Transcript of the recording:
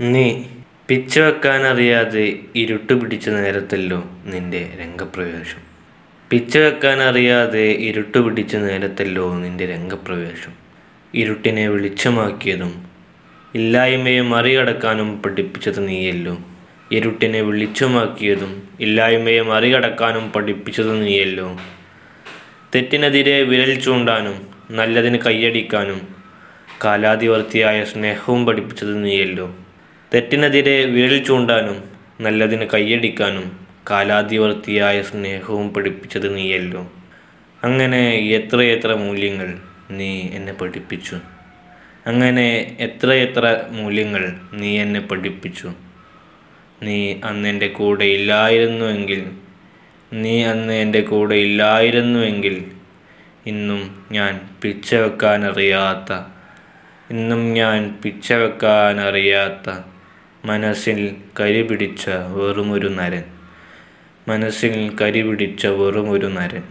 നീ പിച്ചവെക്കാനറിയാതെ ഇരുട്ട് പിടിച്ച നേരത്തല്ലോ നിന്റെ രംഗപ്രവേശം. പിച്ചവെക്കാനറിയാതെ ഇരുട്ട് പിടിച്ച നേരത്തല്ലോ നിന്റെ രംഗപ്രവേശം. ഇരുട്ടിനെ വെളിച്ചമാക്കിയതും ഇല്ലായ്മയെ മറികടക്കാനും പഠിപ്പിച്ചത് നീയല്ലോ. ഇരുട്ടിനെ വെളിച്ചമാക്കിയതും ഇല്ലായ്മയെ മറികടക്കാനും പഠിപ്പിച്ചത് നീയല്ലോ. തെറ്റിനെതിരെ വിരൽ ചൂണ്ടാനും നല്ലതിന് കൈയടിക്കാനും കാലാതിവർത്തിയായ സ്നേഹവും പഠിപ്പിച്ചത് നീയല്ലോ. തെറ്റിനെതിരെ വിരൽ ചൂണ്ടാനും നല്ലതിന് കൈയടിക്കാനും കാലാതിവർത്തിയായ സ്നേഹവും പഠിപ്പിച്ചത് നീയല്ലോ. അങ്ങനെ എത്രയെത്ര മൂല്യങ്ങൾ നീ എന്നെ പഠിപ്പിച്ചു? അങ്ങനെ എത്രയെത്ര മൂല്യങ്ങൾ നീ എന്നെ പഠിപ്പിച്ചു? നീ അന്ന് എന്റെ കൂടെ ഇല്ലായിരുന്നുവെങ്കിൽ നീ അന്ന് എന്റെ കൂടെ ഇല്ലായിരുന്നുവെങ്കിൽ ഇന്നും ഞാൻ പിച്ച വെക്കാനറിയാത്ത ഇന്നും ഞാൻ പിച്ച വെക്കാനറിയാത്ത മനസ്സിൽ കരി പിടിച്ച വെറുമൊരു നരൻ. മനസ്സിൽ കരി പിടിച്ച വെറുമൊരു നരൻ.